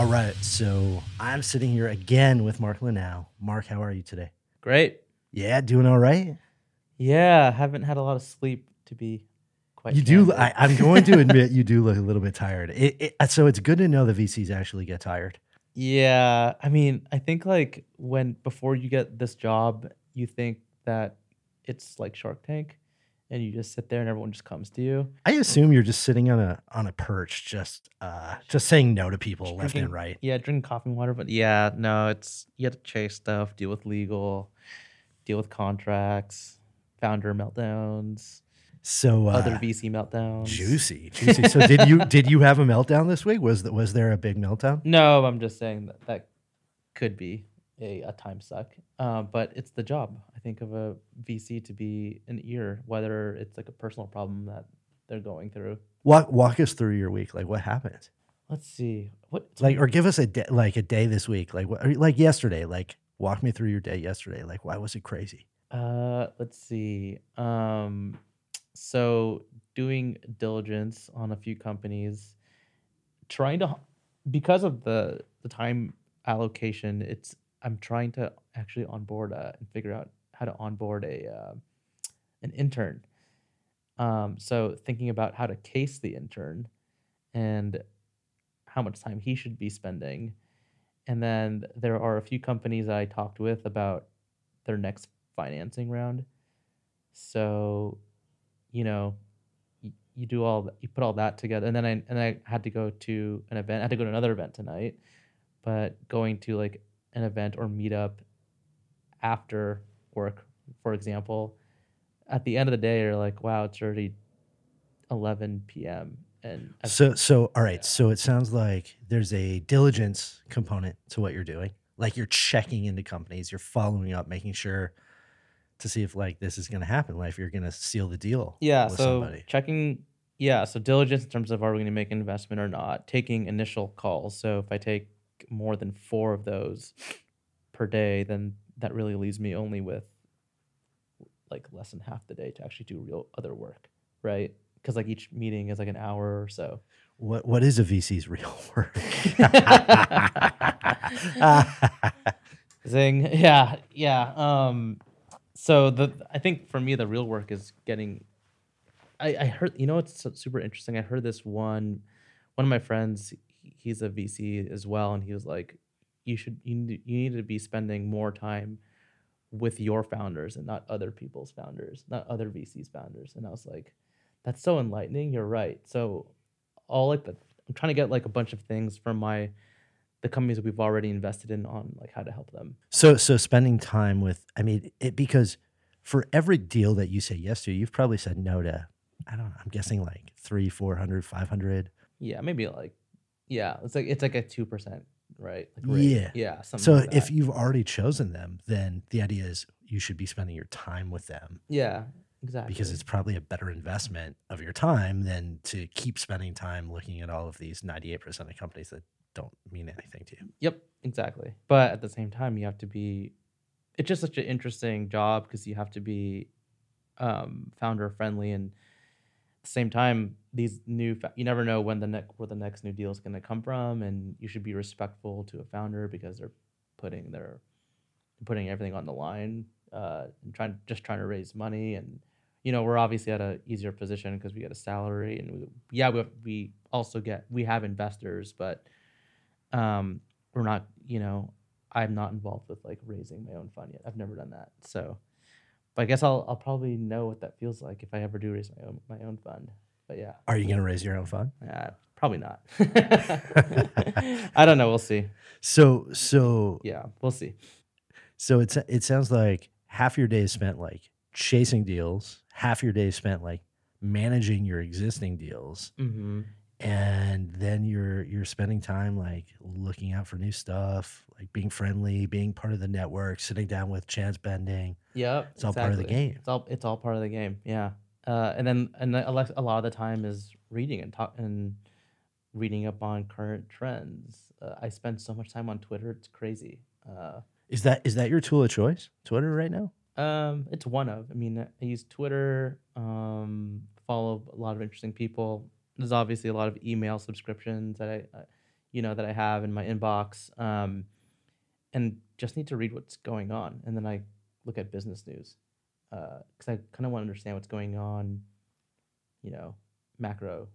All right, so I'm sitting here again with Mark Linnell. Mark, how are you today? Great. Yeah, doing all right. Yeah, haven't had a lot of sleep to be quite. You do. candid. I, I'm going to admit you do look a little bit tired. It, it, uh, so it's good to know the VCs actually get tired. yeah, I mean, I think like when before you get this job, you think that it's like Shark Tank, and you just sit there and everyone just comes to you. I assume you're just sitting on a on a perch, just uh, just saying no to people Just left and right. Yeah, drink coffee and water, but yeah, no, it's you have to chase stuff, deal with legal, deal with contracts, founder meltdowns, So uh, other VC meltdowns. juicy, juicy. So did you did you have a meltdown this week? Was th- was there a big meltdown? No, I'm just saying that that could be a, a time suck. Uh, but it's the job, I think, of a VC to be an ear, whether it's like a personal problem that they're going through. Walk walk us through your week. Like what happened? Let's see. What Like or give us a day, like a day this week. Like what, like yesterday. Like walk me through your day yesterday. Like why was it crazy? uh let's see. Um so doing diligence on a few companies, trying to because of the the time allocation, it's I'm trying to actually onboard uh, and figure out how to onboard a uh, an intern. Um, so thinking about how to case the intern and how much time he should be spending. And then there are a few companies I talked with about their next financing round. So, you know, you, you do all that, you put all that together, and then I and I had to go to an event. I had to go to another event tonight, but going to like an event or meetup after work, for example, at the end of the day, you're like, wow, it's already 11 p.m. And I've- So so all right. Yeah. So it sounds like there's a diligence component to what you're doing. Like you're checking into companies, you're following up, making sure to see if like this is going to happen. Like if you're going to seal the deal. Yeah, with so somebody. checking, yeah, so diligence in terms of are we going to make an investment or not, taking initial calls. So if I take more than four of those per day, then that really leaves me only with like less than half the day to actually do real other work, right? Because like each meeting is like an hour or so. What what is a VC's real work? Zing. Yeah, yeah. Um, so the I think for me the real work is getting. I I heard you know it's super interesting. I heard this one, one of my friends. He- He's a VC as well, and he was like, "You should you need, you need to be spending more time with your founders and not other people's founders, not other VCs founders." And I was like, "That's so enlightening. You're right." So all like the I'm trying to get like a bunch of things from my the companies that we've already invested in on like how to help them. so so spending time with I mean it because for every deal that you say yes to, you've probably said no to I don't know, I'm guessing like 3, 400, 500. Yeah, maybe like yeah, it's like it's like a two percent, right? Like rate. Yeah. yeah. Something So like if you've already chosen them, then the idea is you should be spending your time with them. yeah, exactly because it's probably a better investment of your time than to keep spending time looking at all of these 98% of companies that don't mean anything to you. yep, exactly. But at the same time, you have to be. It's just such an interesting job because you have to be um, founder friendly and the same time these new fa- you never know when the next where the next new deal is going to come from and you should be respectful to a founder because they're putting their putting everything on the line uh, and trying just trying to raise money. And you know we're obviously at an easier position because we get a salary and we, yeah we, have, we also get we have investors but um we're not you know i'm not involved with like raising my own fund yet. I've never done that. So but i guess i'll i'll probably know what that feels like if i ever do raise my own my own fund but yeah Are you going to raise your own fund? uh, probably not i don't know we'll see So, so, yeah we'll see so it's, it sounds like half your day is spent like chasing deals, half your day is spent like managing your existing deals. mm-hmm. And then you're, you're spending time like looking out for new stuff, like being friendly, being part of the network, sitting down with chance bending. Yep, It's all part of the game. It's all it's all part of the game. Yeah, uh, and then and a lot a lot of the time is reading and talk and reading up on current trends. Uh, I spend so much time on Twitter; it's crazy. Uh, Is that, is that your tool of choice? Twitter right now? um, it's one of. I mean, I use Twitter. Um, follow a lot of interesting people. There's obviously a lot of email subscriptions that I, I you know, that I have in my inbox, um, and just need to read what's going on, and then I look at business news because I kind of want to understand what's going on, you know, macro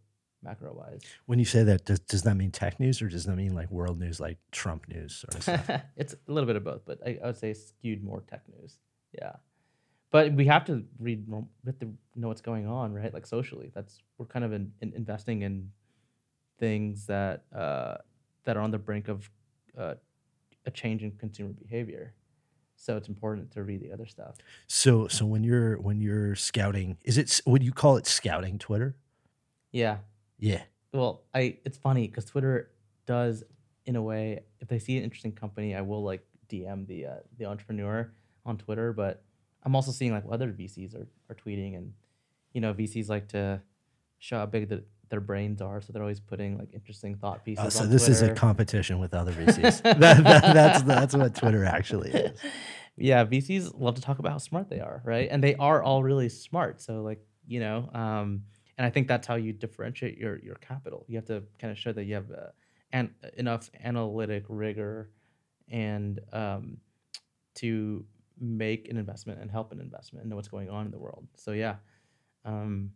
macro wise. When you say that, does, does that mean tech news or does that mean like world news, like Trump news sort of stuff? it's a little bit of both, but I, I would say skewed more tech news. Yeah. But we have to read, we have to know what's going on, right? Like socially, that's we're kind of in, in investing in things that uh, that are on the brink of uh, a change in consumer behavior. So it's important to read the other stuff. So, so when you're when you're scouting, is it would you call it scouting Twitter? Yeah, Yeah. well i it's funny because twitter does in a way if they see an interesting company i will like dm the uh, the entrepreneur on twitter but i'm also seeing like what other vcs are, are tweeting and you know vcs like to show how big the, their brains are so they're always putting like interesting thought pieces Uh, so this is a competition with other VCs. that, that, that's that's what Twitter actually is. yeah vcs love to talk about how smart they are right and they are all really smart so like you know um and i think that's how you differentiate your your capital you have to kind of show that you have uh, an, enough analytic rigor and um to make an investment and help an investment and know what's going on in the world so yeah um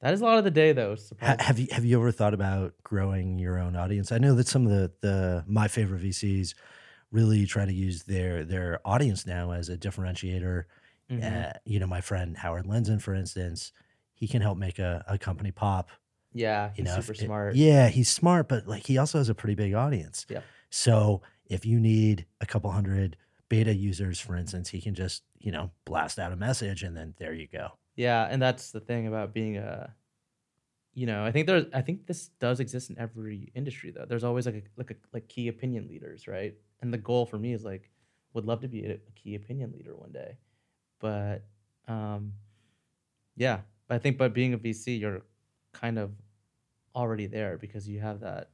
that is a lot of the day though surprisingly. have you have you ever thought about growing your own audience? I know that some of the the my favorite VCs really try to use their their audience now as a differentiator. Mhm. Uh, you know, my friend Howard Lenzen, for instance, he can help make a, a company pop. yeah You he's know, super it- smart yeah, he's smart, but like he also has a pretty big audience. Yep. So if you need a couple hundred beta users, for instance, he can just you know blast out a message, and then there you go. Yeah, and that's the thing about being a you know, I think there's I think this does exist in every industry though. There's always like a like a like key opinion leaders, right? And the goal for me is like would love to be a, a key opinion leader one day. But um yeah, but I think by being a VC you're kind of already there because you have that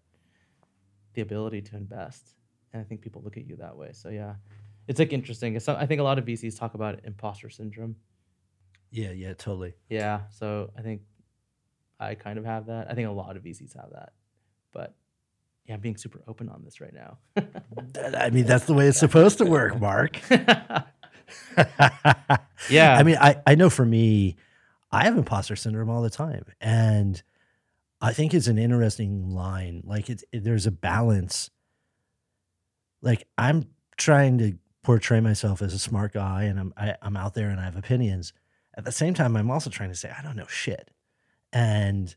the ability to invest. And I think people look at you that way. So yeah. It's like interesting. It's, I think a lot of VCs talk about imposter syndrome. Yeah, yeah, totally. Yeah, so I think I kind of have that. I think a lot of VCs have that, but yeah, I'm being super open on this right now. I mean, that's the way it's supposed to work, Mark. Yeah. I mean, I, I know for me, I have imposter syndrome all the time. And I think it's an interesting line. Like, it's, it, there's a balance. Like, I'm trying to portray myself as a smart guy and I'm, I, I'm out there and I have opinions. At the same time, I'm also trying to say, I don't know shit. And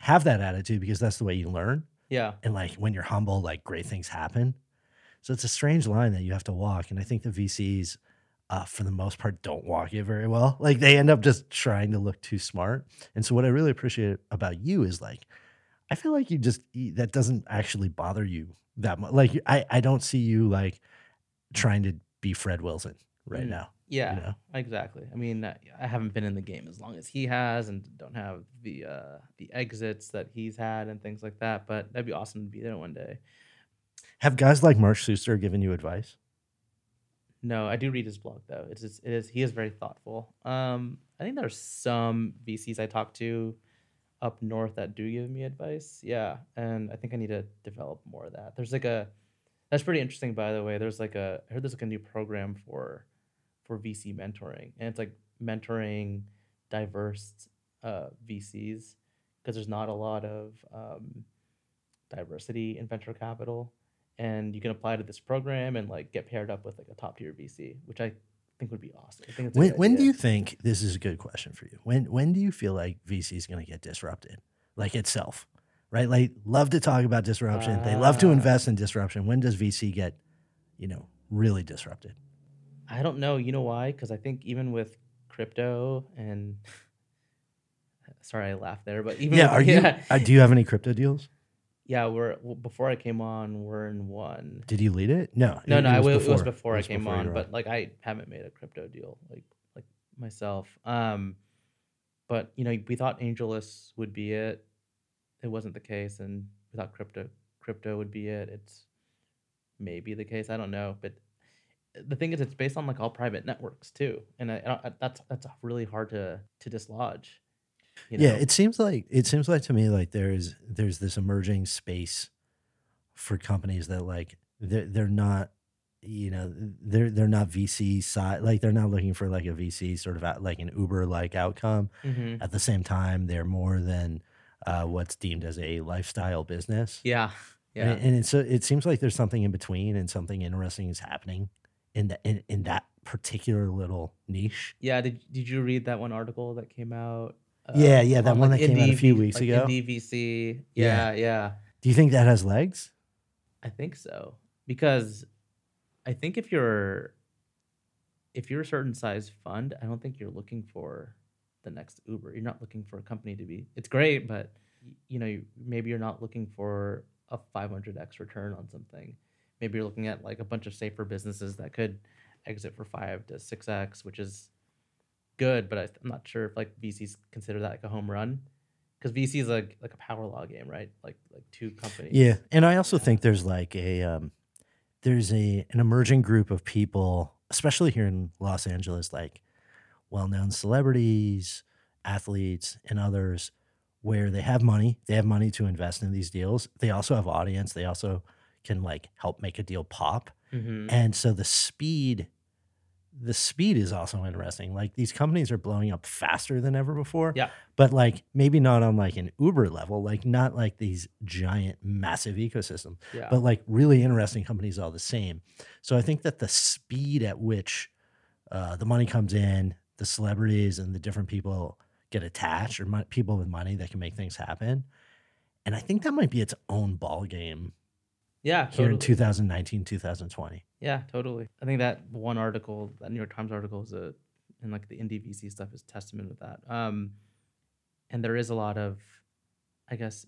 have that attitude because that's the way you learn. yeah, and like when you're humble like great things happen so it's a strange line that you have to walk and i think the vcs uh, for the most part don't walk it very well like they end up just trying to look too smart and so what i really appreciate about you is like i feel like you just that doesn't actually bother you that much like i i don't see you like trying to be fred wilson right Mm. now yeah, you know exactly. I mean, I haven't been in the game as long as he has, and don't have the uh, the exits that he's had and things like that. But that'd be awesome to be there one day. have guys like mark Suster given you advice No, I do read his blog though. It's just, it is he is very thoughtful. Um, I think there's some VCs I talk to up north that do give me advice. Yeah, and I think I need to develop more of that. There's like a that's pretty interesting by the way. There's like a I heard there's like a new program for for VC mentoring, and it's like mentoring diverse uh, VCs because there's not a lot of um, diversity in venture capital and you can apply to this program and like get paired up with like a top tier VC, which I think would be awesome. I think it's when, when do you think this is a good question for you when when do you feel like vc is going to get disrupted like itself right like love to talk about disruption they love to Ah. invest in disruption when does vc get you know really disrupted I don't know. You know why? Because I think even with crypto and sorry, I laughed there, but even yeah with, are you yeah, uh, do you have any crypto deals yeah, we're well, before I came on, we're in one. did you lead it no No, it, no, it I was was, it was before It I came before on, but like I haven't made a crypto deal like like myself. Um, but you know, we thought AngelList would be it. It wasn't the case, and we thought crypto crypto would be it. It's maybe the case. I don't know, but the thing is, it's based on like all private networks too, and I, I, that's that's really hard to to dislodge. You know? yeah it seems like it seems like to me like there's there's this emerging space for companies that like they're they're not you know they're they're not VC side like they're not looking for like a VC sort of out, like an Uber like outcome. Mhm. At the same time, they're more than uh, what's deemed as a lifestyle business. Yeah. Yeah. And, and it's it seems like there's something in between, and something interesting is happening in that in, in that particular little niche. Yeah, did did you read that one article that came out? uh, Yeah, yeah, that on, one like, that came out a few weeks like ago. Indie VC. Yeah. Yeah, yeah. Do you think that has legs? I think so because I think if you're if you're a certain size fund, I don't think you're looking for the next Uber. You're not looking for a company to be. It's great, but you know maybe you're not looking for a 500x return on something. Maybe you're looking at like a bunch of safer businesses that could exit for five to six x, which is good. But I'm not sure if like VCs consider that like a home run because VC is like like a power law game, right? Like like two companies. Yeah, and I also think there's like a um, there's a an emerging group of people, especially here in Los Angeles, like well-known celebrities, athletes, and others, where they have money. They have money to invest in these deals. They also have audience. They also can like help make a deal pop. hmm And so the speed, the speed is also interesting. Like these companies are blowing up faster than ever before. Yeah. But like maybe not on like an Uber level, like not like these giant, massive ecosystems, Yeah. but like really interesting companies all the same. So I think that the speed at which uh, the money comes in, the celebrities and the different people get attached, or mon- people with money that can make things happen. And I think that might be its own ball game yeah. here in totally. 2019, 2020. Yeah, totally. I think that one article, that New York Times article, is a and like the indie VC stuff is testament with that. Um, and there is a lot of, I guess,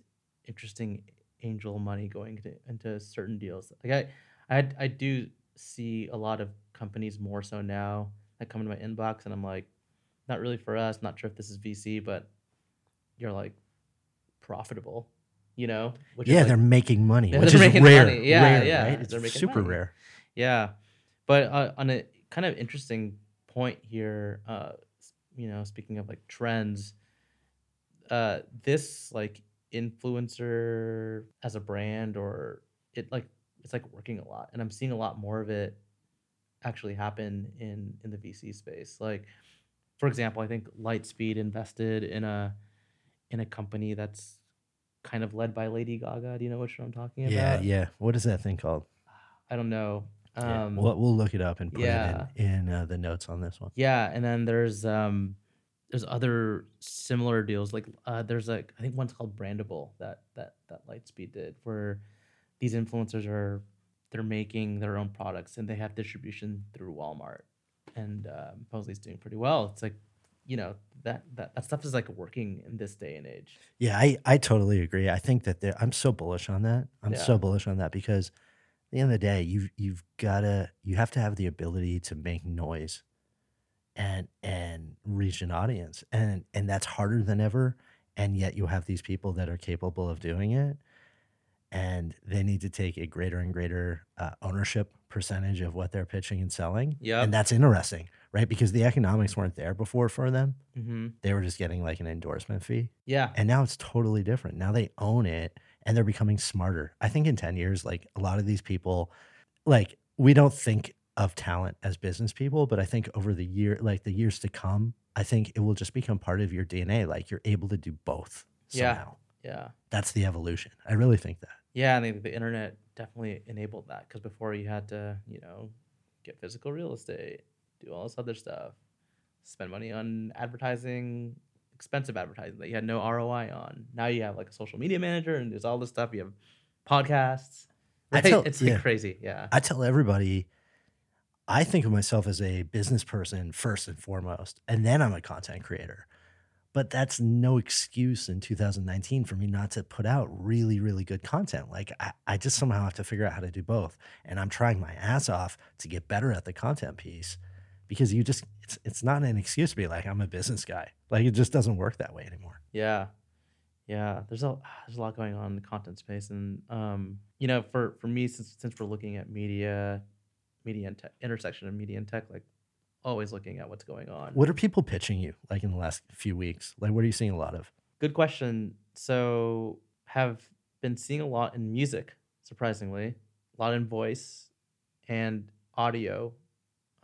interesting angel money going into, into certain deals. Like I, I, I do see a lot of companies more so now that come into my inbox, and I'm like, not really for us. Not sure if this is VC, but you're like profitable, you know? Which yeah, like- they're making money, Yeah, which they're is making rare. money. Yeah, rare, yeah, right? It's super money. rare. Yeah, but uh, on a kind of interesting point here, uh, you know, speaking of like trends, uh, this like influencer as a brand or it like it's like working a lot, and I'm seeing a lot more of it actually happen in in the VC space. Like, for example, I think Lightspeed invested in a in a company that's kind of led by Lady Gaga. Do you know which one I'm talking about? Yeah, yeah. What is that thing called? I don't know. Yeah, Um, we'll, we'll look it up and put yeah. it in, in uh, the notes on this one. Yeah, and then there's um there's other similar deals like uh there's like I think one's called Brandable that that that Lightspeed did where these influencers are they're making their own products and they have distribution through Walmart and uh, Mosley's doing pretty well. It's like you know that that that stuff is like working in this day and age. Yeah, I, I totally agree. I think that there, I'm so bullish on that. I'm Yeah. so bullish on that because at the end of the day, you've you've gotta you have to have the ability to make noise and and reach an audience. And and that's harder than ever. And yet you have these people that are capable of doing it. And they need to take a greater and greater uh, ownership percentage of what they're pitching and selling. Yeah, And that's interesting, right? Because the economics weren't there before for them. Mm-hmm. They were just getting like an endorsement fee. Yeah, And now it's totally different. Now they own it and they're becoming smarter. I think in 10 years, like a lot of these people, like we don't think of talent as business people, but I think over the year, like the years to come, I think it will just become part of your DNA. Like you're able to do both Yeah. yeah. That's the evolution. I really think that. Yeah, I think the internet definitely enabled that because before you had to, you know, get physical real estate, do all this other stuff, spend money on advertising, expensive advertising that you had no ROI on. Now you have like a social media manager and there's all this stuff. You have podcasts. I tell- it's yeah. like crazy. Yeah. I tell everybody, I think of myself as a business person first and foremost, and then I'm a content creator. But that's no excuse in 2019 for me not to put out really, really good content. Like, I, I just somehow have to figure out how to do both. And I'm trying my ass off to get better at the content piece because you just, it's, it's not an excuse to be like, I'm a business guy. Like, it just doesn't work that way anymore. Yeah. Yeah. There's a there's a lot going on in the content space. And um, you know, for for me, since since we're looking at media, media and tech intersection of media and tech, like always looking at what's going on. What are people pitching you like in the last few weeks? Like, what are you seeing a lot of? Good question. So have been seeing a lot in music surprisingly, a lot in voice and audio.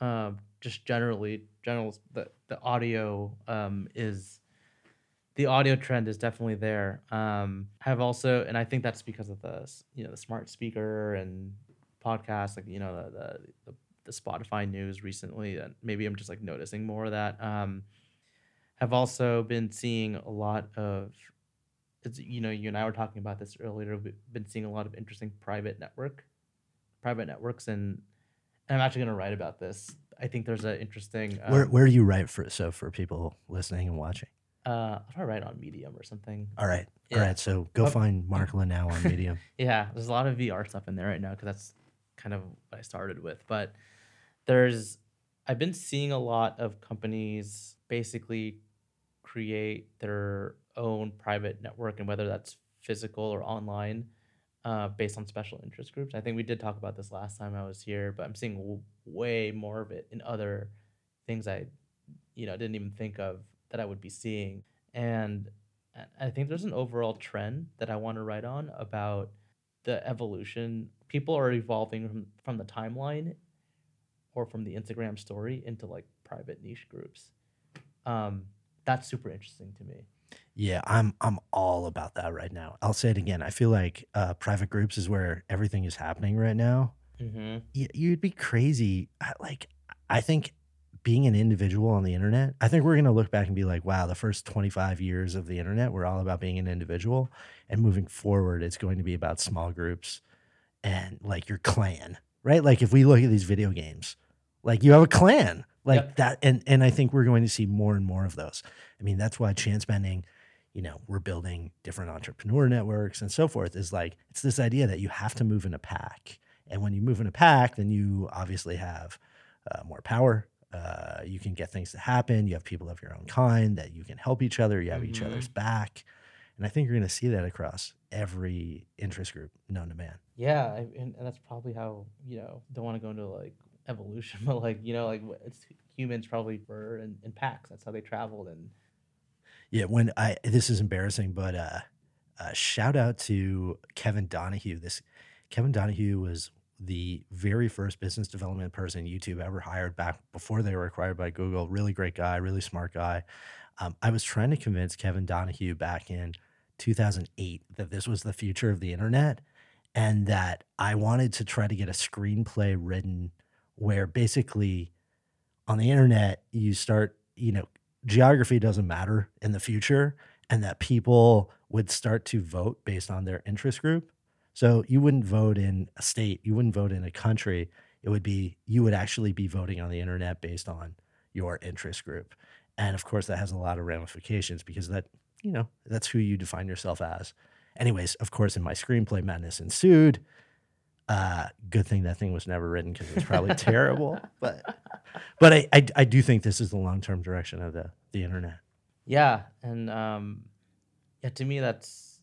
Um, just generally, general the the audio um, is the audio trend is definitely there. Um, have also, and I think that's because of the you know the smart speaker and podcasts, like you know the the, the, the Spotify news recently. And maybe I'm just like noticing more of that. Um, have also been seeing a lot of it's you know you and I were talking about this earlier. We've been seeing a lot of interesting private network, private networks, and, and I'm actually going to write about this. I think there's an interesting. Um, where where do you write for so for people listening and watching? Uh, I'll write on Medium or something. All right. All Yeah. right. So go Oh. find Mark now on Medium. Yeah, there's a lot of VR stuff in there right now because that's kind of what I started with. But there's, I've been seeing a lot of companies basically create their own private network, and whether that's physical or online, uh, based on special interest groups. I think we did talk about this last time I was here, but I'm seeing w- way more of it in other things I, you know, didn't even think of that I would be seeing. And I- think there's an overall trend that I want to write on about the evolution. People are evolving from, from the timeline or from the Instagram story into like private niche groups. Um, that's super interesting to me. Yeah, I'm I'm all about that right now. I'll say it again. I feel like uh, private groups is where everything is happening right now. Mm-hmm. Y- You'd be crazy. I- Like I think being an individual on the internet, I think we're gonna look back and be like, wow, the first 25 years of the internet were all about being an individual, and moving forward, it's going to be about small groups and like your clan, right? Like if we look at these video games, like you have a clan, like Yep. that, and and I think we're going to see more and more of those. I mean, that's why chance spending, you know, we're building different entrepreneur networks and so forth. Is like it's this idea that you have to move in a pack, and when you move in a pack, then you obviously have uh, more power. Uh, you can get things to happen. You have people of your own kind that you can help each other. You have each Mhm. other's back, and I think you're going to see that across every interest group known to man. Yeah, I, and, and that's probably how you know don't want to go into like evolution, but like you know like it's humans probably were in, in packs. That's how they traveled, and Yeah, when I this is embarrassing, but uh, uh shout out to Kevin Donahue. This Kevin Donahue was the very first business development person YouTube ever hired back before they were acquired by Google. Really great guy, really smart guy. Um, I was trying to convince Kevin Donahue back in 2008 that this was the future of the internet and that I wanted to try to get a screenplay written where basically on the internet you start, you know, geography doesn't matter in the future and that people would start to vote based on their interest group. So you wouldn't vote in a state, you wouldn't vote in a country. It would be you would actually be voting on the internet based on your interest group. And of course that has a lot of ramifications because that, you know, that's who you define yourself as. Anyways, of course in my screenplay madness ensued. Uh, good thing that thing was never written because it was probably terrible. But but I, I I do think this is the long term direction of the the internet. yeah, and um, yeah, to me that's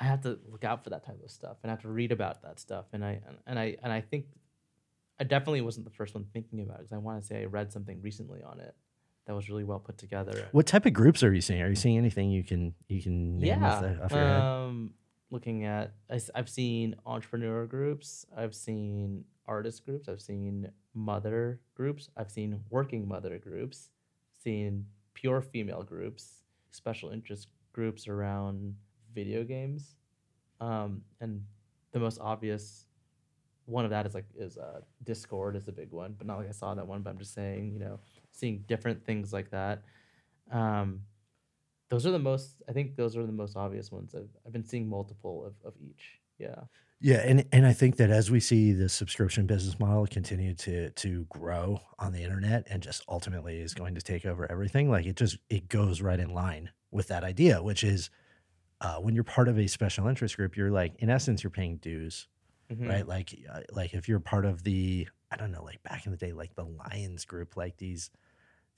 I have to look out for that type of stuff and I have to read about that stuff, and I and, and I and I think I definitely wasn't the first one thinking about it because I want to say I read something recently on it that was really well put together. What type of groups are you seeing? Are you seeing anything you can you can name off, the, off your head? um, looking at I, have seen entrepreneur groups, I've seen artist groups, I've seen mother groups, I've seen working mother groups, seen pure female groups, special interest groups around video games, um, and the most obvious one of that is like is uh, Discord is a big one, but not like I saw that one, but I'm just saying you know seeing different things like that. Um, those are the most. I think those are the most obvious ones. I've I've been seeing multiple of, of each. Yeah. Yeah, and and I think that as we see the subscription business model continue to to grow on the internet and just ultimately is going to take over everything, like it just it goes right in line with that idea, which is uh, when you're part of a special interest group, you're like in essence you're paying dues, Mhm. right? Like uh, like if you're part of the I don't know, like back in the day, like the Lions group, like these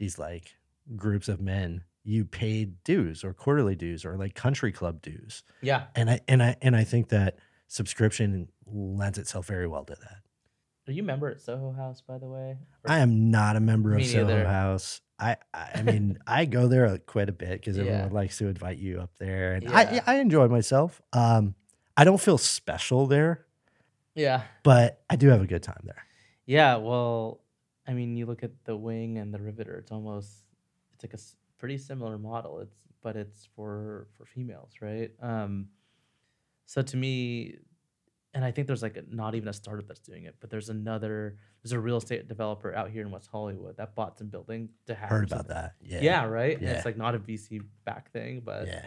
these like groups of men, you paid dues or quarterly dues or like country club dues Yeah. and I and I and I think that subscription lends itself very well to that. Are you a member at Soho House, by the way? Or- I am not a member of Soho neither. House. I I I mean I go there uh, quite a bit because Yeah. everyone likes to invite you up there, and Yeah. I I enjoy myself. Um, I don't feel special there. Yeah. but I do have a good time there. Yeah, well, I mean, you look at the wing and the riveter. It's almost it's like a s- pretty similar model. It's but it's for for females, right? Um, so to me, and I think there's like a, not even a startup that's doing it, but there's another there's a real estate developer out here in West Hollywood that bought some building to have Heard about that. Yeah. Yeah, right. And Yeah. it's like not a VC back thing, but Yeah.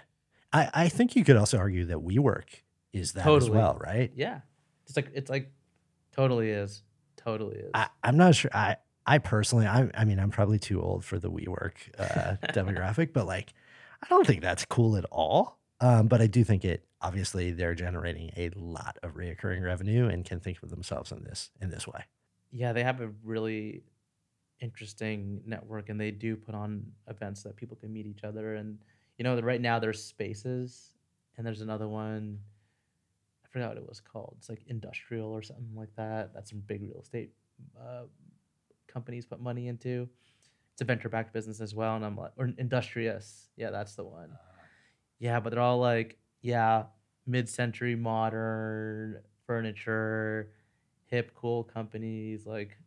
I, I think you could also argue that WeWork is that as well, right? yeah, it's like it's like totally is, totally is. I, I'm not sure. I, I personally, I, I mean, I'm probably too old for the WeWork uh, demographic, but like, I don't think that's cool at all. Um, but I do think it. Obviously, they're generating a lot of reoccurring revenue and can think of themselves in this in this way. yeah, they have a really interesting network, and they do put on events that people can meet each other. And you know, right now there's spaces, and there's another one. I forgot what it was called. It's like industrial or something like that. That's some big real estate uh, companies put money into. It's a venture backed business as well, and I'm like, or industrious. Yeah, that's the one. Yeah, but they're all like, yeah, mid century modern furniture, hip, cool companies. Like,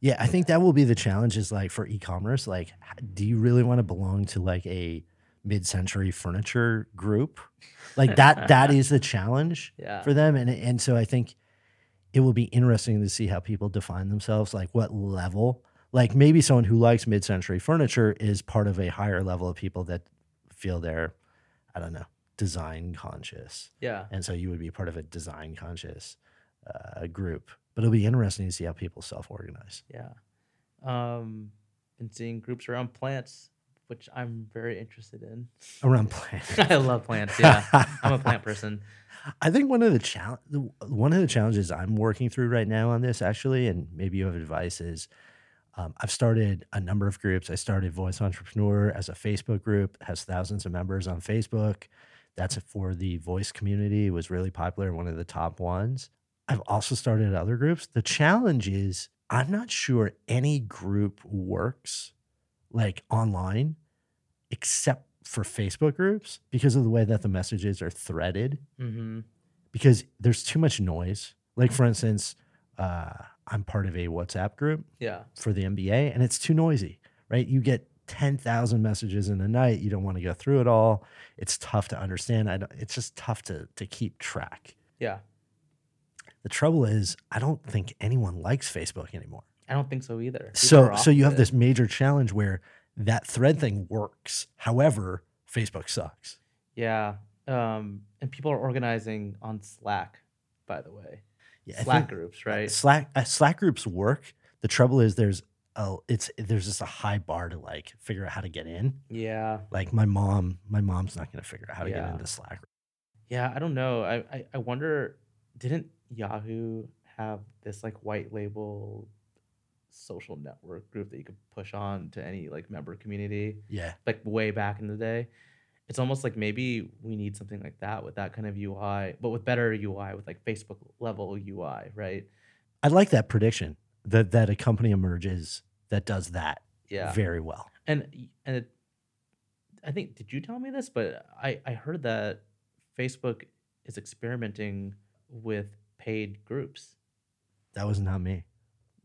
Yeah, I think that will be the challenge. Is like for e-commerce, like, do you really want to belong to like a mid-century furniture group? Like that. that is the challenge. yeah, for them and and so I think it will be interesting to see how people define themselves like what level? Like maybe someone who likes mid-century furniture is part of a higher level of people that feel they're I don't know design conscious. Yeah, and so you would be part of a design conscious uh, group. But it'll be interesting to see how people self-organize. Yeah. Um, been seeing groups around plants, which I'm very interested in. around plants I love plants. Yeah, I'm a plant person. I think one of the challenge, one of the challenges I'm working through right now on this, actually, and maybe you have advice, is um, I've started a number of groups. I started Voice Entrepreneur as a Facebook group, has thousands of members on Facebook. That's for the voice community. It was really popular, one of the top ones. I've also started other groups. The challenge is I'm not sure any group works like online except for Facebook groups because of the way that the messages are threaded Mm-hmm. because there's too much noise. Like for instance, uh, I'm part of a WhatsApp group Yeah, for the MBA, and it's too noisy. Right? You get ten thousand messages in a night. You don't want to go through it all. It's tough to understand. I don't, it's just tough to to keep track. yeah. The trouble is, I don't think anyone likes Facebook anymore. I don't think so either. People So so you have it. this major challenge where that thread thing works. However, Facebook sucks. Yeah, um, and people are organizing on Slack. By the way, Yeah, Slack groups, right? Slack uh, Slack groups work. The trouble is there's a it's there's just a high bar to like figure out how to get in. Yeah, Like my mom, my mom's not going to figure out how to Yeah. get into Slack. yeah. I don't know. I, I I wonder. Didn't Yahoo have this like white label social network group that you could push on to any like member community? Yeah, like way back in the day. It's almost like maybe we need something like that with that kind of UI, but with better UI, with like Facebook level UI, right? I like that prediction that that a company emerges that does that Yeah. very well. And and it, I think did you tell me this? But I I heard that Facebook is experimenting with paid groups. That was not me.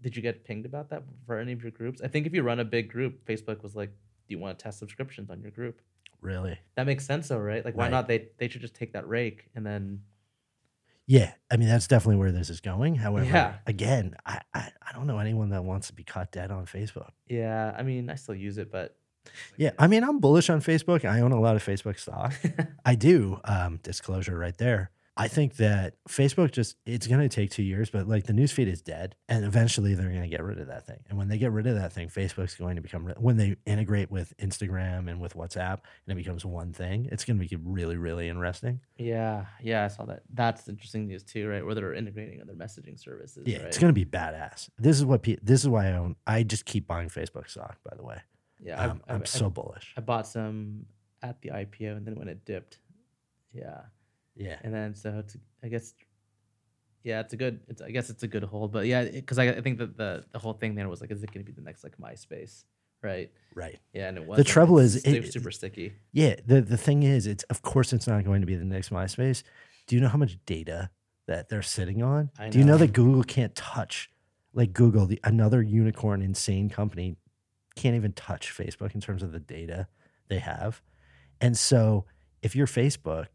Did you get pinged about that for any of your groups? I think if you run a big group, Facebook was like, "Do you want to test subscriptions on your group?" Really? That makes sense, though, right? Like, why Right. not? They they should just take that rake and then Yeah, I mean that's definitely where this is going. However, Yeah. again, I, I I don't know anyone that wants to be caught dead on Facebook. yeah. I mean, I still use it, but Yeah, I mean I'm bullish on Facebook. I own a lot of Facebook stock. I do. Um, disclosure right there. I think that Facebook just it's going to take two years, but like the newsfeed is dead, and eventually they're going to get rid of that thing. And when they get rid of that thing, Facebook's going to become when they integrate with Instagram and with WhatsApp, and it becomes one thing. It's going to be really, really interesting. Yeah, yeah, I saw that. That's interesting news too, right? Where they're integrating other messaging services. Yeah, right? it's going to be badass. This is what pe- this is why I own. I just keep buying Facebook stock. By the way, Yeah, um, I'm I've- so bullish. I bought some at the IPO, and then when it dipped, yeah, Yeah, and then so it's I guess, yeah, it's a good. It's I guess it's a good hold, but yeah, because I, I think that the the whole thing there was like, is it going to be the next like MySpace, right? right. Yeah, and it was. The trouble is super, it- super sticky. Yeah, the the thing is, it's of course it's not going to be the next MySpace. Do you know how much data that they're sitting on. I Do you know know. that Google can't touch, like Google, the another unicorn, insane company, can't even touch Facebook in terms of the data they have. And so, if you're Facebook,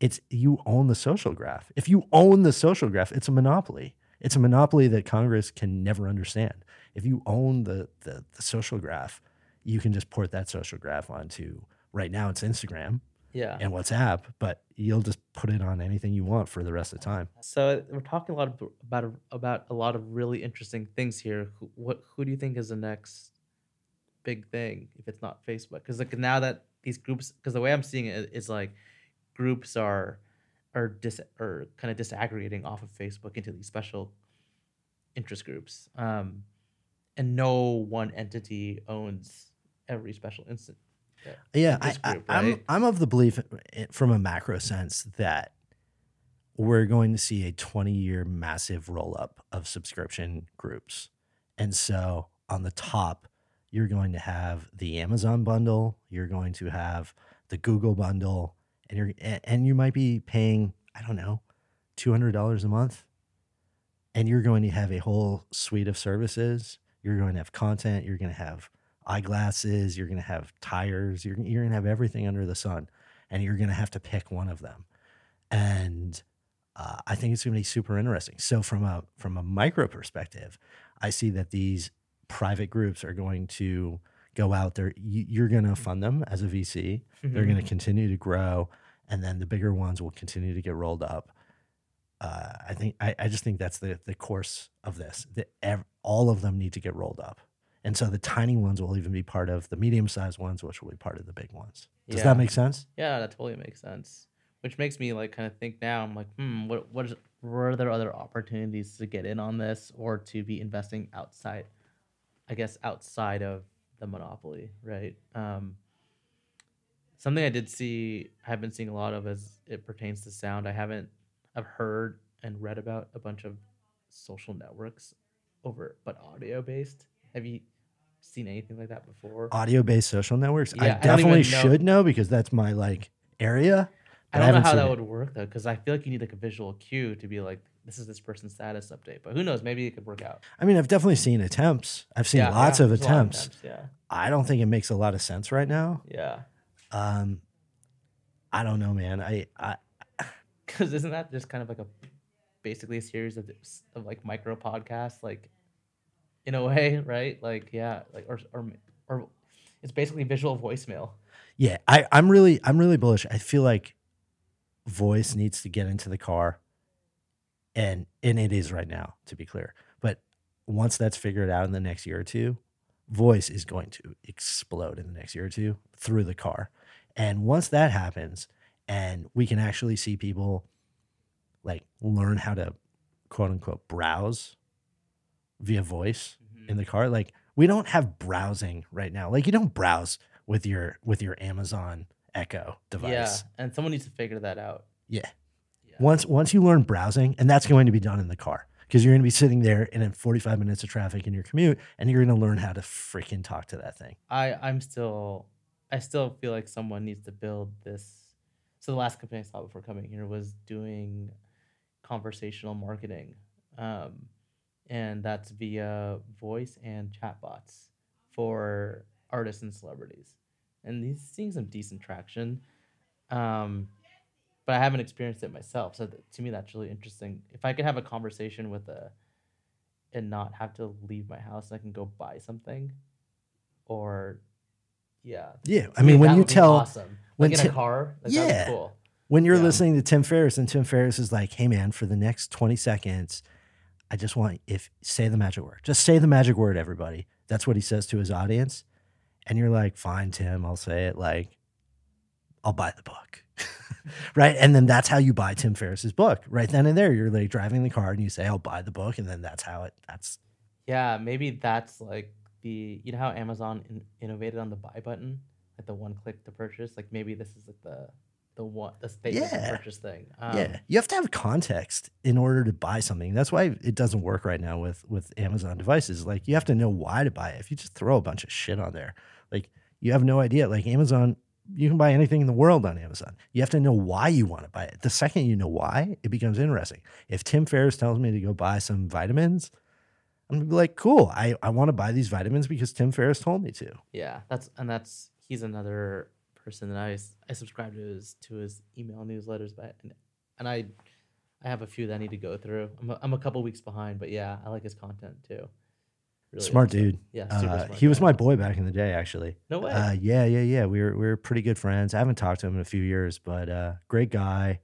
it's you own the social graph. If you own the social graph, it's a monopoly. It's a monopoly that Congress can never understand. If you own the the, the social graph, you can just port that social graph onto. Right now, it's Instagram Yeah. and WhatsApp, but you'll just put it on anything you want for the rest of the time. So we're talking a lot of, about a- about a lot of really interesting things here. Who, what who do you think is the next big thing if it's not Facebook? Because like now that these groups, because the way I'm seeing it is like groups are are dis or kind of disaggregating off of Facebook into these special interest groups, um, and no one entity owns every special instant. Yeah, I, group, I'm? I'm of the belief, from a macro sense, that we're going to see a 20 year massive roll up of subscription groups, and so on the top, you're going to have the Amazon bundle, you're going to have the Google bundle, and you're and you might be paying I don't know, two hundred dollars a month, and you're going to have a whole suite of services. You're going to have content. You're going to have eyeglasses. You're going to have tires. You're you're going to have everything under the sun, and you're going to have to pick one of them. And uh, I think it's going to be super interesting. So from a from a micro perspective, I see that these private groups are going to go out there. You, you're going to fund them as a VC. They're going to continue to grow, and then the bigger ones will continue to get rolled up. Uh, I think I, I just think that's the the course of this. That ev- all of them need to get rolled up, and so the tiny ones will even be part of the medium sized ones, which will be part of the big ones. Does Yeah. that make sense? Yeah, that totally makes sense. Which makes me like kind of think now. I'm like, hmm, what what is were there other opportunities to get in on this or to be investing outside? I guess outside of the monopoly, right? Um, something I did see, I've been seeing a lot of as it pertains to sound. I haven't, I've heard and read about a bunch of social networks over, but audio based. Have you seen anything like that before? Audio based social networks. Yeah, I I definitely know- should know because that's my like area. I don't know how that it. would work though, because I feel like you need like a visual cue to be like, this is this person's status update. But who knows? Maybe it could work out. I mean, I've definitely seen attempts. I've seen Yeah, lots yeah, of there's a lot attempts. Yeah, I don't think it makes a lot of sense right now. yeah. Um, I don't know, man. I, I Because isn't that just kind of like a basically a series of of like micro podcasts, like in a way, right? Like yeah, like or or or it's basically visual voicemail. yeah, I, I'm really, I'm really bullish. I feel like voice needs to get into the car, and and it is right now, to be clear. But once that's figured out in the next year or two, voice is going to explode in the next year or two through the car. And once that happens, and we can actually see people like learn how to quote unquote browse via voice mm-hmm. in the car, like we don't have browsing right now. Like you don't browse with your with your Amazon Echo device. Yeah, and someone needs to figure that out. Yeah. Once once you learn browsing, and that's going to be done in the car because you're going to be sitting there and in 45 minutes of traffic in your commute, and you're going to learn how to freaking talk to that thing. I I'm still I still feel like someone needs to build this. So the last company I saw before coming here was doing conversational marketing, um, and that's via voice and chatbots for artists and celebrities, and he's seeing some decent traction. Um, but I haven't experienced it myself, so to me that's really interesting. If I could have a conversation with a and not have to leave my house, I can go buy something or yeah. Yeah, I mean when that you tell awesome. when like in a car, like Yeah. cool. when you're Yeah. listening to Tim Ferriss, and Tim Ferriss is like, "Hey man, for the next 20 seconds, I just want if say the magic word, just say the magic word, everybody." That's what he says to his audience, and you're like, "Fine, Tim, I'll say it." Like, I'll buy the book. right. And then that's how you buy Tim Ferriss's book. Right then and there, you're like driving the car and you say, I'll buy the book. And then that's how it, that's, Yeah, maybe that's like the you know how Amazon in, innovated on the buy button, like the one click to purchase. Like maybe this is like the the one the statement Yeah. purchase thing. Um, yeah. You have to have context in order to buy something. That's why it doesn't work right now with, with Amazon devices. Like you have to know why to buy it. If you just throw a bunch of shit on there, like you have no idea. Like Amazon you can buy anything in the world on Amazon. You have to know why you want to buy it. The second you know why, it becomes interesting. If Tim Ferriss tells me to go buy some vitamins, I'm gonna be like, cool. I, I want to buy these vitamins because Tim Ferriss told me to. Yeah, that's and that's he's another person that I I subscribe to his to his email newsletters, but and, and I I have a few that I need to go through. I'm a, I'm a couple weeks behind, but yeah, I like his content too. Really smart dude. Yeah, super Uh, he was my boy back in the day, actually. No way. Uh, yeah, yeah, yeah. We were we were pretty good friends. I haven't talked to him in a few years, but uh, great guy.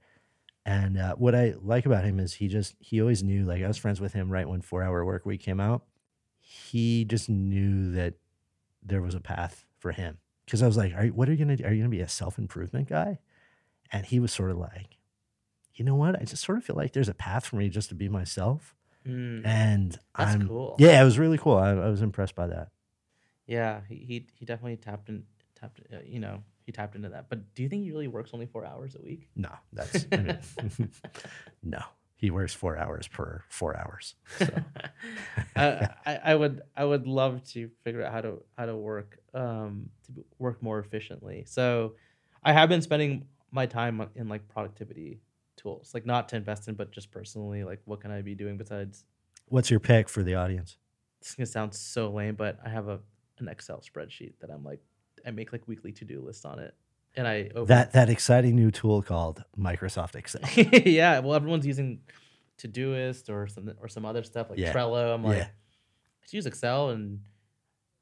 And uh, what I like about him is he just he always knew. Like I was friends with him right when Four Hour Work Week came out. He just knew that there was a path for him. Because I was like, are, you- "What are you gonna do? Are you gonna be a self improvement guy?" And he was sort of like, "You know what? I just sort of feel like there's a path for me just to be myself." Mm, And that's I'm cool. yeah, it was really cool. I, I was impressed by that. Yeah, he he, he definitely tapped in tapped uh, you know he tapped into that. But do you think he really works only four hours a week? No, that's I mean, no. He works four hours per four hours. So I, I I would I would love to figure out how to how to work um to work more efficiently. So I have been spending my time in like productivity tools, like not to invest in, but just personally, like what can I be doing besides? what's your pick for the audience? This is gonna sound so lame, but I have a an Excel spreadsheet that I'm like I make like weekly to do lists on it, and I over- That that exciting new tool called Microsoft Excel. yeah. Well, everyone's using Todoist or some or some other stuff like Yeah. Trello. I'm like, Yeah. let's use Excel, and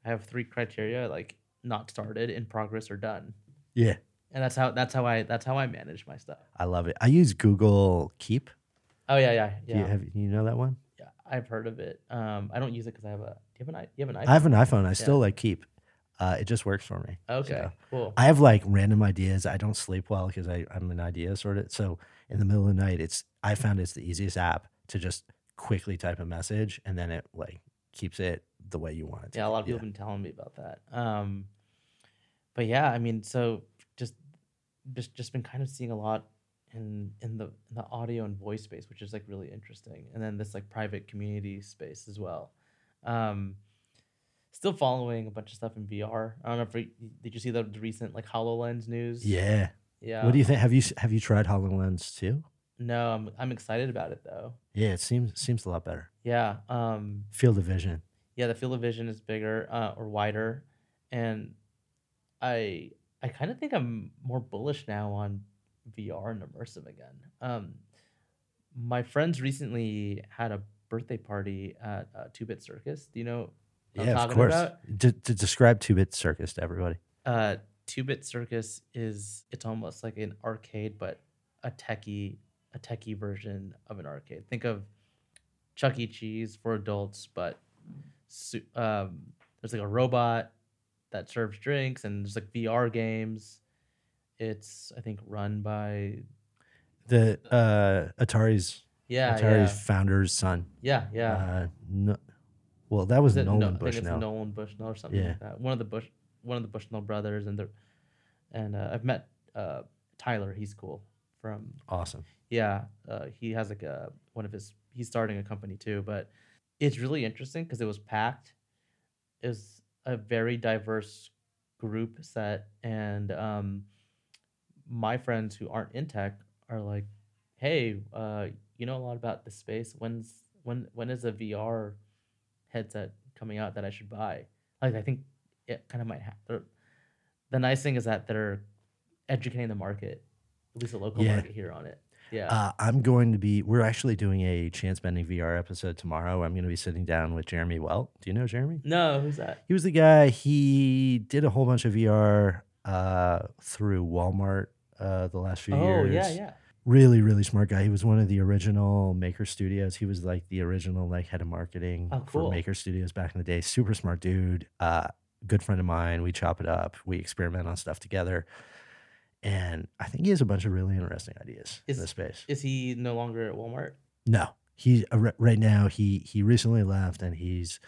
I have three criteria like not started, in progress, or done. Yeah, And that's how that's how I that's how I manage my stuff. I love it. I use Google Keep. Oh yeah, yeah, Do yeah. You have you know that one? yeah. I've heard of it. Um, I don't use it because I have a. Do you have an you have an iPhone? I have an iPhone. I still like Keep. Uh, it just works for me. okay, so- cool. I have like random ideas. I don't sleep well because I'm an idea sort of. So in the middle of the night, it's I found it's the easiest app to just quickly type a message and then it like keeps it the way you want it. to Yeah, a lot of people have been telling me about that. Um, but yeah, I mean, so just just been kind of seeing a lot in in the in the audio and voice space, which is like really interesting, and then this like private community space as well. Um, still following a bunch of stuff in VR. I don't know if you, did you see the, the recent like Hololens news? Yeah. yeah. What do you think? Have you have you tried Hololens too? No, I'm I'm excited about it though. Yeah, it seems seems a lot better. Yeah. Um, Field of vision. yeah the field of vision is bigger uh, or wider and i i kind of think i'm more bullish now on vr and immersive again. Um my friends recently had a birthday party at uh, two bit circus. Do you know yeah, of course. To, to describe two bit circus to everybody. uh two bit circus is it's almost like an arcade but a techie a techie version of an arcade. Think of chuck e. Cheese for adults but um, there's like a robot that serves drinks and there's like vr games it's i think run by The uh, Atari's yeah Atari's yeah founder's son. yeah yeah Uh, no, well, that was Nolan no, I think it's Bushnell. Nolan Bushnell or something Yeah. like that. One of the Bush, one of the Bushnell brothers, and the, and uh, I've met uh, Tyler. He's cool. From Awesome. yeah, uh, he has like a one of his. He's starting a company too, but it's really interesting because it was packed. It was a very diverse group set, and um, my friends who aren't in tech are like, "Hey, uh, you know a lot about the space. When's when when is a VR headset coming out that I should buy?" Like, I think it kind of might have. The nice thing is that they're educating the market, at least the local Yeah. market here on it. Yeah. Uh, I'm going to be. We're actually doing a chance bending VR episode tomorrow. I'm going to be sitting down with Jeremy Welt. Do you know Jeremy? no, who's that? He was the guy. He did a whole bunch of VR uh, through Walmart uh, the last few Oh years. yeah, yeah. Really, really smart guy. He was one of the original Maker Studios. He was like the original like head of marketing Oh, cool. for Maker Studios back in the day. Super smart dude. Uh, good friend of mine. We chop it up. We experiment on stuff together. And I think he has a bunch of really interesting ideas Is- in this space. Is he no longer at Walmart? No, he uh, right now he he recently left and he's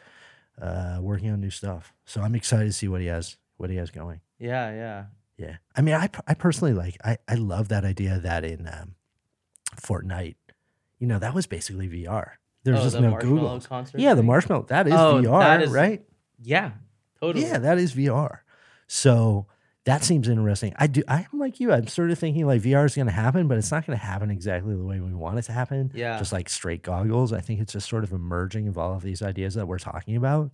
uh, working on new stuff. So I'm excited to see what he has what he has going. Yeah, yeah. Yeah, I mean, I I personally like I I love that idea that in um, Fortnite, you know, that was basically VR. There's oh, just the no Google. concert. Yeah, the Marshmello that is Oh, VR, that is- right? Yeah, totally. Yeah, that is VR. So that seems interesting. I do. I'm like you. I'm sort of thinking like VR is going to happen, but it's not going to happen exactly the way we want it to happen. Yeah. Just like straight goggles. I think it's just sort of emerging of all of these ideas that we're talking about.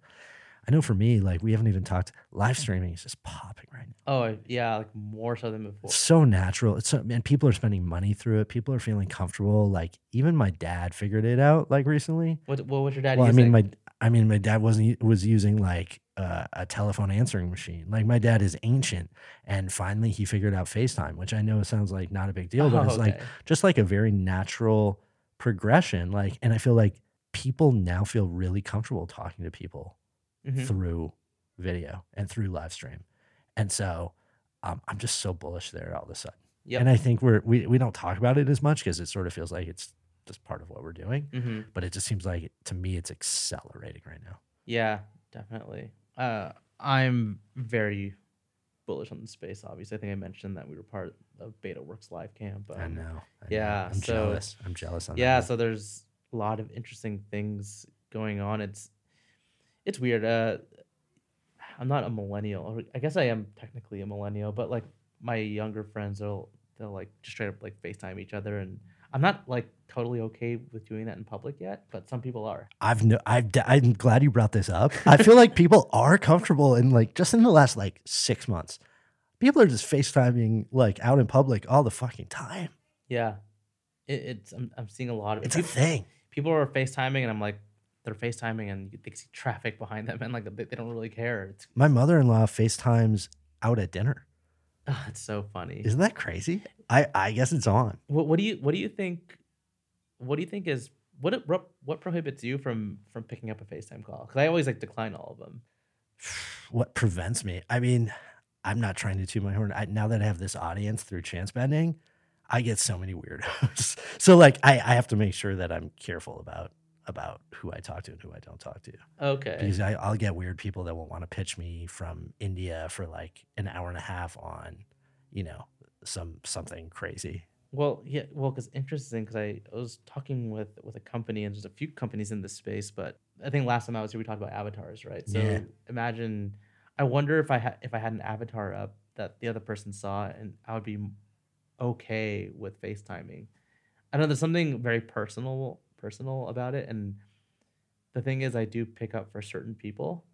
I know for me, like we haven't even talked. Live streaming is just popping right now. Oh yeah, like more so than before. It's so natural. It's so, man. People are spending money through it. People are feeling comfortable. Like even my dad figured it out like recently. What what was your dad Well, I mean, my I mean, my dad wasn't was using like uh, a telephone answering machine. Like my dad is ancient, and finally he figured out FaceTime, which I know sounds like not a big deal, but Oh, it's like just like a very natural progression. Like, and I feel like people now feel really comfortable talking to people Mhm. through video and through live stream, and so um, I'm just so bullish there all of a sudden. Yep. And I think we're we we don't talk about it as much because it sort of feels like it's just part of what we're doing hmm but it just seems like to me it's accelerating right now. Yeah, definitely. Uh, I'm very bullish on the space. Obviously, I think I mentioned that we were part of Betaworks Live Camp. I um, know. I know. yeah, I'm so- jealous. I'm jealous on yeah that. so there's a lot of interesting things going on it's it's weird uh i'm not a millennial i guess i am technically a millennial but like my younger friends they'll they'll like just straight up like facetime each other and i'm not like totally okay with doing that in public yet but some people are I've no, I've I'm glad you brought this up. I feel like people are comfortable in like just in the last like six months, people are just FaceTiming like out in public all the fucking time. yeah it, it's I'm, I'm seeing a lot of It's a people, thing. people are facetiming and i'm like they're facetiming and they see traffic behind them and like they, they don't really care it's My mother-in-law FaceTimes out at dinner. ah, it's so funny Isn't that crazy? I I guess it's on. What, what do you what do you think? What do you think is what it- what what prohibits you from from picking up a FaceTime call? Because I always like decline all of them. what prevents me? I mean, I'm not trying to toot my horn. I, now that I have this audience through chance bending, I get so many weirdos. so like, I, I have to make sure that I'm careful about about who I talk to and who I don't talk to Okay. because I, I'll get weird people that will want to pitch me from India for like an hour and a half on, you know, some something crazy. Well, yeah. Well, because interesting. Because I, I was talking with with a company and there's a few companies in this space, but I think last time I was here we talked about avatars, right? So Yeah. imagine. I wonder if I had if I had an avatar up that the other person saw and I would be okay with FaceTiming. I know there's something very personal personal about it, and the thing is, I do pick up for certain people,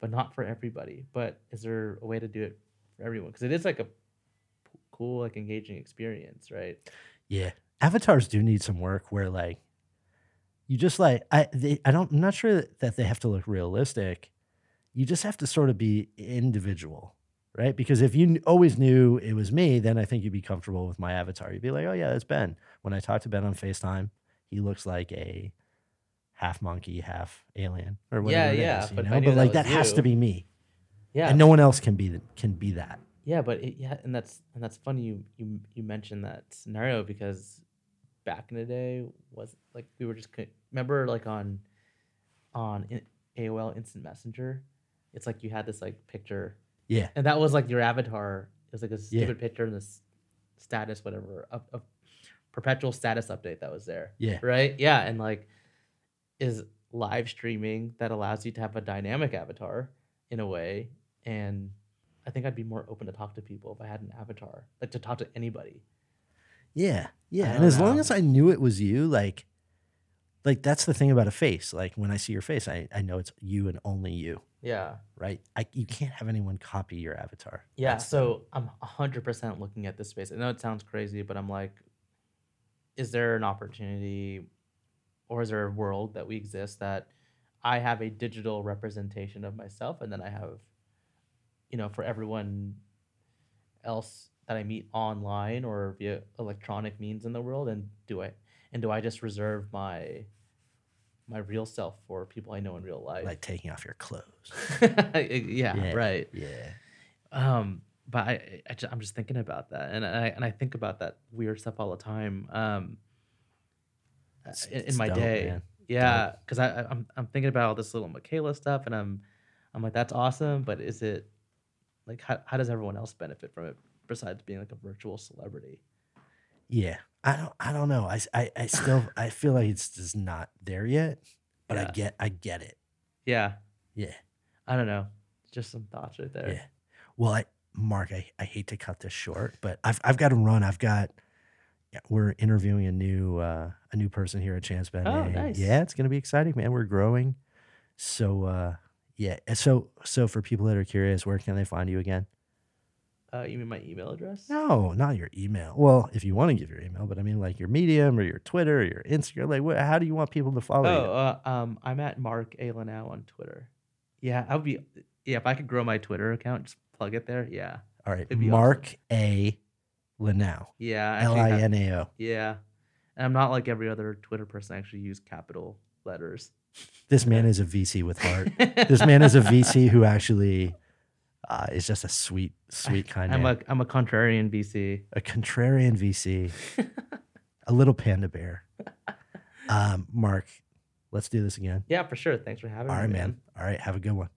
but not for everybody. But is there a way to do it for everyone? Because it is like a cool, like engaging experience, right? Yeah, avatars do need some work where like you just like I they, I don't I'm not sure that they have to look realistic. You just have to sort of be individual, right? Because if you always knew it was me, then I think you'd be comfortable with my avatar. You'd be like, oh yeah, that's Ben. When I talk to Ben on Facetime, he looks like a half monkey, half alien, or whatever. Yeah, yeah, is, but? But like that has to be me, Yeah, and no one else can be can be that. Yeah, but it, yeah, and that's and that's funny. You you you mentioned that scenario because back in the day was like we were just remember like on on AOL Instant Messenger, it's like you had this like picture Yeah, and that was like your avatar. It was like a Yeah. stupid picture and this status, whatever, of, of perpetual status update that was there. yeah, Right? Yeah. And like, is live streaming that allows you to have a dynamic avatar in a way. And I think I'd be more open to talk to people if I had an avatar, like to talk to anybody. Yeah, yeah. And as long as I knew it was you, like, like that's the thing about a face. Like when I see your face, I, I know it's you and only you, Yeah. right? I you can't have anyone copy your avatar. Yeah. That's the- So I'm 100% looking at this space. I know it sounds crazy, but I'm like, is there an opportunity or is there a world that we exist that I have a digital representation of myself and then I have, you know, for everyone else that I meet online or via electronic means in the world and do I and do I just reserve my my real self for people I know in real life? like taking off your clothes. yeah, Yeah. right. Yeah, Um, but I, I am just thinking about that, and I and I think about that weird stuff all the time. Um, It's- in, in it's my dope, day, man. yeah, because I I- I'm I'm thinking about all this Lil Miquela stuff, and I'm I'm like that's awesome, but is it like how how does everyone else benefit from it besides being like a virtual celebrity? yeah. I don't I don't know. i i, I still I feel like it's just not there yet, but I get I get it. Yeah, Yeah. I don't know, just some thoughts right there. Yeah. Well, I Mark, I, I hate to cut this short, but I've I've got to run. I've got yeah, we're interviewing a new uh, a new person here at Chance Ben. Oh, nice. Yeah, it's gonna be exciting, man. We're growing. So uh, yeah, so so for people that are curious, where can they find you again? Uh, you mean my email address? No, not your email. Well, if you want to give your email, but I mean like your Medium or your Twitter or your Instagram. Like, what, how do you want people to follow you? Oh, uh, um, I'm at Mark A Linao on Twitter. Yeah, I would be. Yeah, if I could grow my Twitter account, just plug it there. Yeah, All right, Mark A. Linao, yeah, L I N A O. Yeah, and I'm not like every other Twitter person. I actually use capital letters. This man is a VC with heart. this man is a VC who actually uh, is just a sweet, sweet kind of I'm man. a I'm a contrarian VC. a contrarian VC, a little panda bear. Um, Mark, let's do this again. Yeah, for sure. Thanks for having All me. right, man. All right, have a good one.